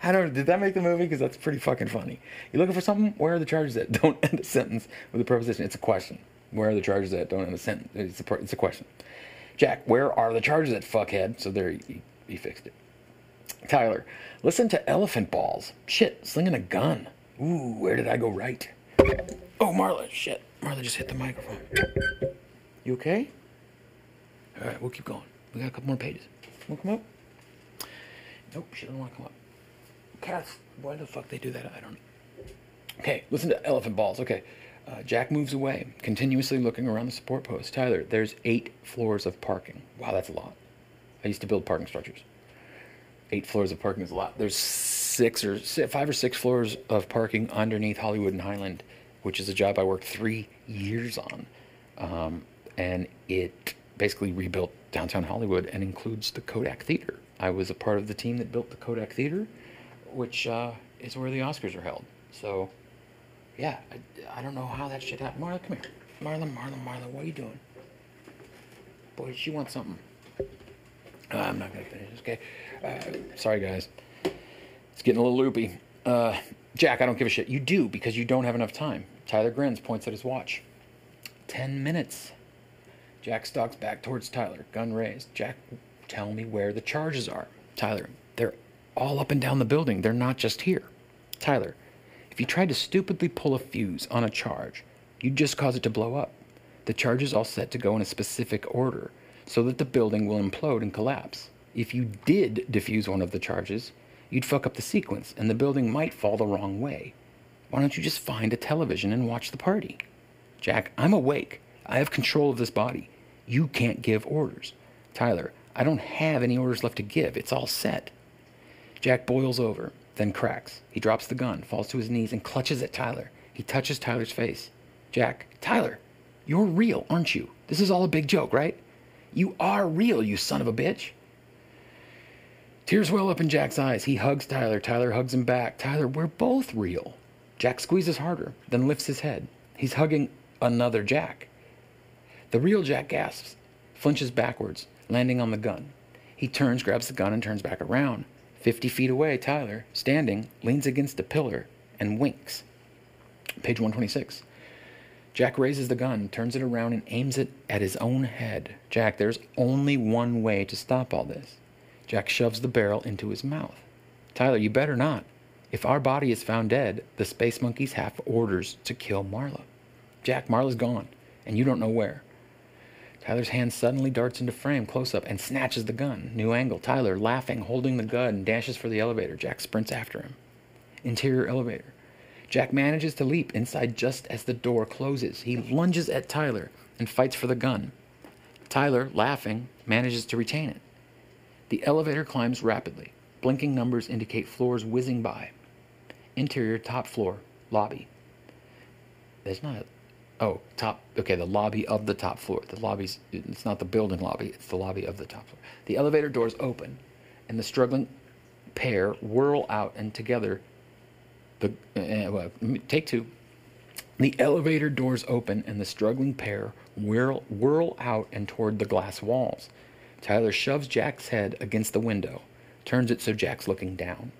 I don't. know. Did that make the movie? Because that's pretty fucking funny. You looking for something? Where are the charges at? Don't end a sentence with a preposition. It's a question. Where are the charges at? Don't end a sentence. It's a, it's a question. Jack, where are the charges at? Fuckhead. So there, he, he fixed it. Tyler, listen to elephant balls. Shit, slinging a gun. Ooh, where did I go right? Oh, Marla, shit. Marla just hit the microphone. You okay? All right, we'll keep going. We got a couple more pages. Want to come up? Nope, she doesn't want to come up. Cats, why the fuck they do that? I don't know. Okay, listen to elephant balls. Okay. Uh, Jack moves away, continuously looking around the support post. Tyler, there's eight floors of parking. Wow, that's a lot. I used to build parking structures. Eight floors of parking is a lot. There's six or five or six floors of parking underneath Hollywood and Highland, which is a job I worked three years on. Um, and it basically rebuilt downtown Hollywood and includes the Kodak Theater. I was a part of the team that built the Kodak Theater, which uh, is where the Oscars are held. So, yeah, I, I don't know how that shit happened. Marla, come here. Marla, Marla, Marla, what are you doing? Boy, she wants something. Uh, I'm not gonna finish. Okay. Uh, sorry, guys. It's getting a little loopy. Uh, Jack, I don't give a shit. You do because you don't have enough time. Tyler grins, points at his watch. Ten minutes. Jack stalks back towards Tyler, gun raised. Jack, tell me where the charges are. Tyler, they're all up and down the building. They're not just here. Tyler, if you tried to stupidly pull a fuse on a charge, you'd just cause it to blow up. The charge is all set to go in a specific order so that the building will implode and collapse. If you did defuse one of the charges, you'd fuck up the sequence and the building might fall the wrong way. Why don't you just find a television and watch the party? Jack, I'm awake. I have control of this body. You can't give orders. Tyler, I don't have any orders left to give. It's all set. Jack boils over, then cracks. He drops the gun, falls to his knees, and clutches at Tyler. He touches Tyler's face. Jack, Tyler, you're real, aren't you? This is all a big joke, right? You are real, you son of a bitch. Tears well up in Jack's eyes. He hugs Tyler. Tyler hugs him back. Tyler, we're both real. Jack squeezes harder, then lifts his head. He's hugging another Jack. The real Jack gasps, flinches backwards, landing on the gun. He turns, grabs the gun, and turns back around. Fifty feet away, Tyler, standing, leans against a pillar and winks. Page 126. Jack raises the gun, turns it around, and aims it at his own head. Jack, there's only one way to stop all this. Jack shoves the barrel into his mouth. Tyler, you better not. If our body is found dead, the space monkeys have orders to kill Marla. Jack, Marla's gone, and you don't know where. Tyler's hand suddenly darts into frame, close up, and snatches the gun. New angle. Tyler, laughing, holding the gun, dashes for the elevator. Jack sprints after him. Interior elevator. Jack manages to leap inside just as the door closes. He lunges at Tyler and fights for the gun. Tyler, laughing, manages to retain it. The elevator climbs rapidly. Blinking numbers indicate floors whizzing by. Interior, top floor, lobby. There's not a. Oh, top. Okay, the lobby of the top floor. The lobby's. It's not the building lobby, it's the lobby of the top floor. The elevator doors open, and the struggling pair whirl out and together. The. Uh, well, take two. The elevator doors open, and the struggling pair whirl, whirl out and toward the glass walls. Tyler shoves Jack's head against the window, turns it so Jack's looking down.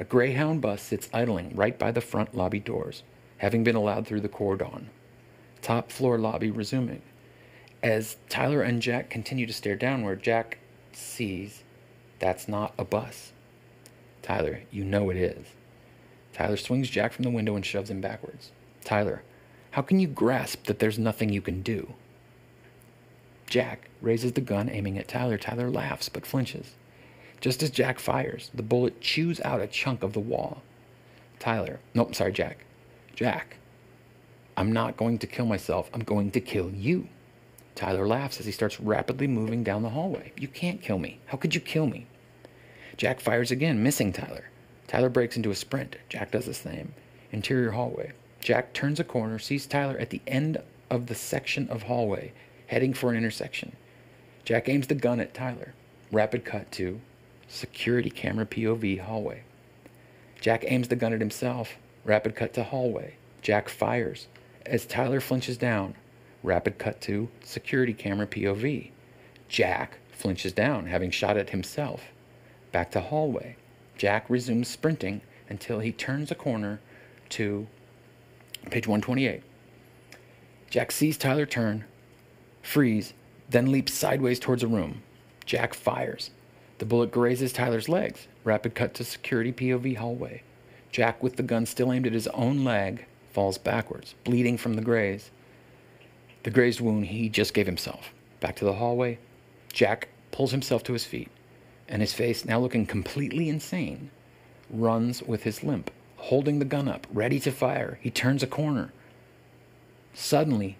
A Greyhound bus sits idling right by the front lobby doors, having been allowed through the cordon. Top floor lobby resuming. As Tyler and Jack continue to stare downward, Jack sees that's not a bus. Tyler, you know it is. Tyler swings Jack from the window and shoves him backwards. Tyler, how can you grasp that there's nothing you can do? Jack raises the gun, aiming at Tyler. Tyler laughs but flinches. Just as Jack fires, the bullet chews out a chunk of the wall. Tyler, nope, sorry, Jack. Jack, I'm not going to kill myself. I'm going to kill you. Tyler laughs as he starts rapidly moving down the hallway. You can't kill me. How could you kill me? Jack fires again, missing Tyler. Tyler breaks into a sprint. Jack does the same. Interior hallway. Jack turns a corner, sees Tyler at the end of the section of hallway, heading for an intersection. Jack aims the gun at Tyler. Rapid cut to security camera POV hallway. Jack aims the gun at himself. Rapid cut to hallway. Jack fires. As Tyler flinches down, rapid cut to security camera POV. Jack flinches down, having shot at himself. Back to hallway. Jack resumes sprinting until he turns a corner to page 128. Jack sees Tyler turn, freeze, then leaps sideways towards a room. Jack fires. The bullet grazes Tyler's legs. Rapid cut to security POV hallway. Jack, with the gun still aimed at his own leg, falls backwards, bleeding from the graze. The grazed wound he just gave himself. Back to the hallway. Jack pulls himself to his feet, and his face, now looking completely insane, runs with his limp, holding the gun up, ready to fire. He turns a corner. Suddenly,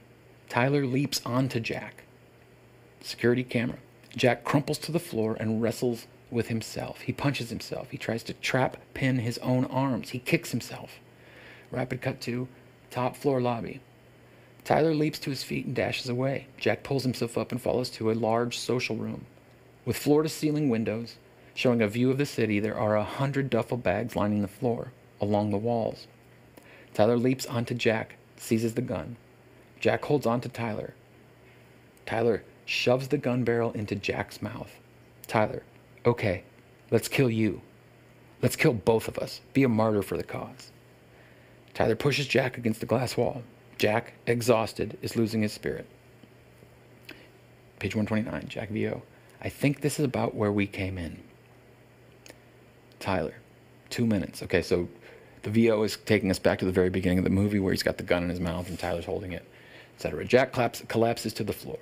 Tyler leaps onto Jack. Security camera. Jack crumples to the floor and wrestles with himself. He punches himself. He tries to trap pin his own arms. He kicks himself. Rapid cut to top floor lobby. Tyler leaps to his feet and dashes away. Jack pulls himself up and follows to a large social room. With floor to ceiling windows showing a view of the city, there are a hundred duffel bags lining the floor, along the walls. Tyler leaps onto Jack, seizes the gun. Jack holds on to Tyler. Tyler shoves the gun barrel into Jack's mouth. Tyler, okay, let's kill you. Let's kill both of us. Be a martyr for the cause. Tyler pushes Jack against the glass wall. Jack, exhausted, is losing his spirit. Page 129, Jack VO. I think this is about where we came in. Tyler, two minutes. Okay, so the VO is taking us back to the very beginning of the movie where he's got the gun in his mouth and Tyler's holding it, etc. Jack claps, collapses to the floor.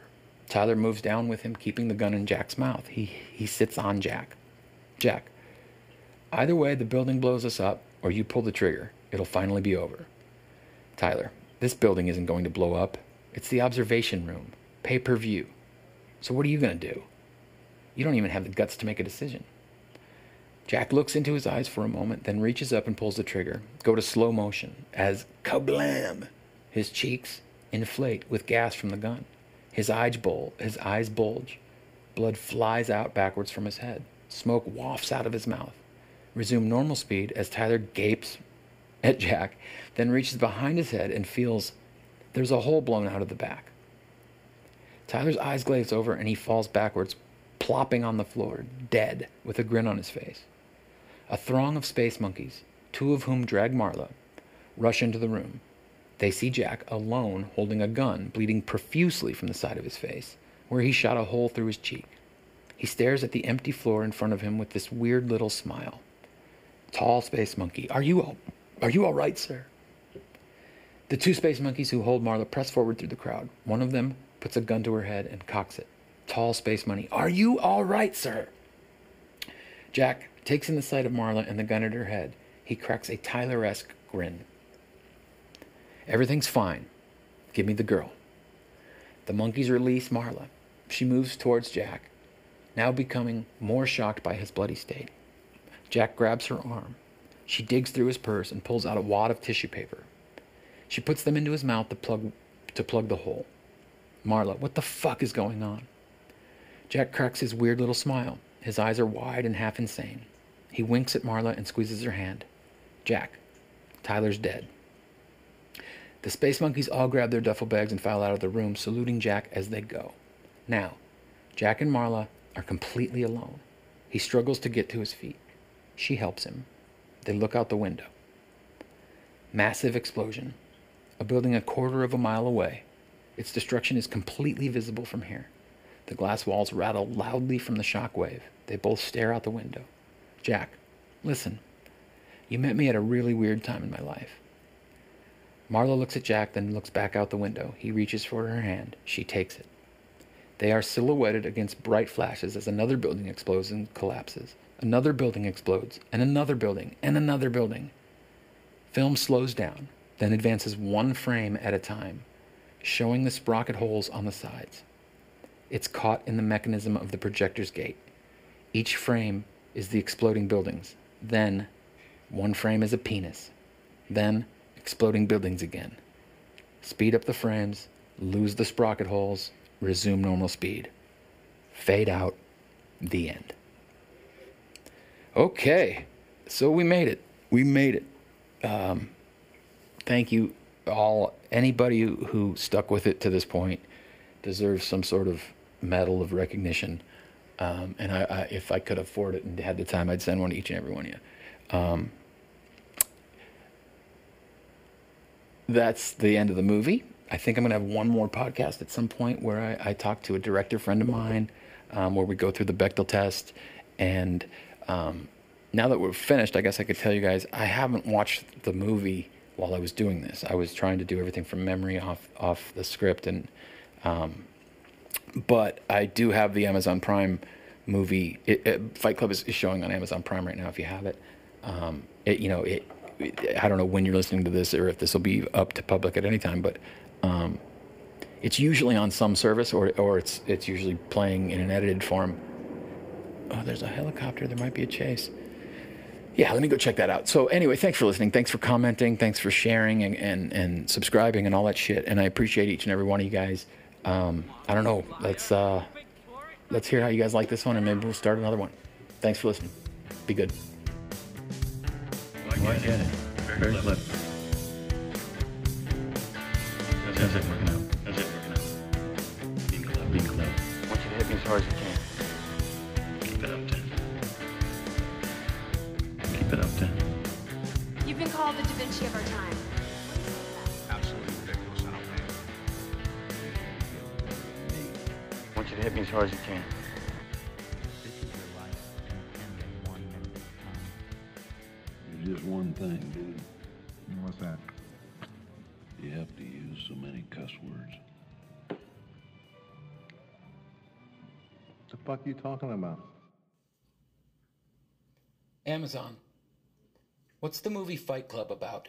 Tyler moves down with him, keeping the gun in Jack's mouth. He, he sits on Jack. Jack, either way, the building blows us up or you pull the trigger. It'll finally be over. Tyler, this building isn't going to blow up. It's the observation room, pay per view. So what are you going to do? You don't even have the guts to make a decision. Jack looks into his eyes for a moment, then reaches up and pulls the trigger. Go to slow motion as kablam! His cheeks inflate with gas from the gun. His eyes bulge. His eyes bulge. Blood flies out backwards from his head. Smoke wafts out of his mouth. Resume normal speed as Tyler gapes at Jack, then reaches behind his head and feels there's a hole blown out of the back. Tyler's eyes glaze over and he falls backwards, plopping on the floor, dead, with a grin on his face. A throng of space monkeys, two of whom drag Marla, rush into the room. They see Jack alone holding a gun, bleeding profusely from the side of his face, where he shot a hole through his cheek. He stares at the empty floor in front of him with this weird little smile. Tall space monkey, are you are you all right, sir? The two space monkeys who hold Marla press forward through the crowd. One of them puts a gun to her head and cocks it. Tall space money, are you all right, sir? Jack takes in the sight of Marla and the gun at her head. He cracks a Tyler esque grin. Everything's fine. Give me the girl. The monkeys release Marla. She moves towards Jack, now becoming more shocked by his bloody state. Jack grabs her arm. She digs through his purse and pulls out a wad of tissue paper. She puts them into his mouth to plug, to plug the hole. Marla, what the fuck is going on? Jack cracks his weird little smile. His eyes are wide and half insane. He winks at Marla and squeezes her hand. Jack, Tyler's dead. The space monkeys all grab their duffel bags and file out of the room, saluting Jack as they go. Now, Jack and Marla are completely alone. He struggles to get to his feet. She helps him. They look out the window. Massive explosion. A building a quarter of a mile away. Its destruction is completely visible from here. The glass walls rattle loudly from the shock wave. They both stare out the window. Jack, listen. You met me at a really weird time in my life. Marla looks at Jack, then looks back out the window. He reaches for her hand. She takes it. They are silhouetted against bright flashes as another building explodes and collapses. Another building explodes, and another building, and another building. Film slows down, then advances one frame at a time, showing the sprocket holes on the sides. It's caught in the mechanism of the projector's gate. Each frame is the exploding buildings. Then, one frame is a penis. Then, exploding buildings again. Speed up the frames, lose the sprocket holes, resume normal speed. Fade out, the end. Okay, so we made it. We made it. Um, thank you all. Anybody who, stuck with it to this point deserves some sort of medal of recognition. Um, and I, I, if I could afford it and had the time, I'd send one to each and every one of you. Um, that's the end of the movie. I think I'm going to have one more podcast at some point where I, I talk to a director friend of mine, um, where we go through the Bechdel test. And um, now that we're finished, I guess I could tell you guys I haven't watched the movie while I was doing this. I was trying to do everything from memory off off the script, and um, but I do have the Amazon Prime movie. It, it, Fight Club is, is, showing on Amazon Prime right now. If you have it, um, it you know it, I don't know when you're listening to this or if this will be up to public at any time, but um, it's usually on some service or or it's it's usually playing in an edited form. Oh, there's a helicopter. There might be a chase. Yeah, let me go check that out. So anyway, thanks for listening. Thanks for commenting. Thanks for sharing and, and, and subscribing and all that shit. And I appreciate each and every one of you guys. Um, I don't know. Let's uh, let's hear how you guys like this one, and maybe we'll start another one. Thanks for listening. Be good. Oh, I get it. Very clever. How's it working out? How's it working out? Being clever. Being clever. I want you to hit me as hard as you can. Talking about? Amazon. What's the movie Fight Club about?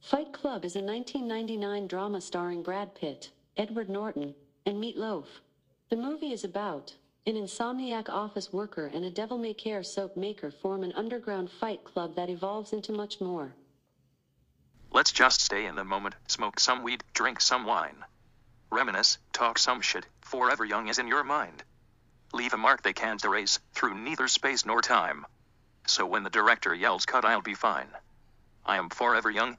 Fight Club is a 1999 drama starring Brad Pitt, Edward Norton, and Meat Loaf. The movie is about an insomniac office worker and a devil may care soap maker form an underground fight club that evolves into much more. Let's just stay in the moment, smoke some weed, drink some wine. Reminisce, talk some shit, forever young is in your mind. Leave a mark they can't erase, through neither space nor time. So when the director yells cut, I'll be fine. I am forever young,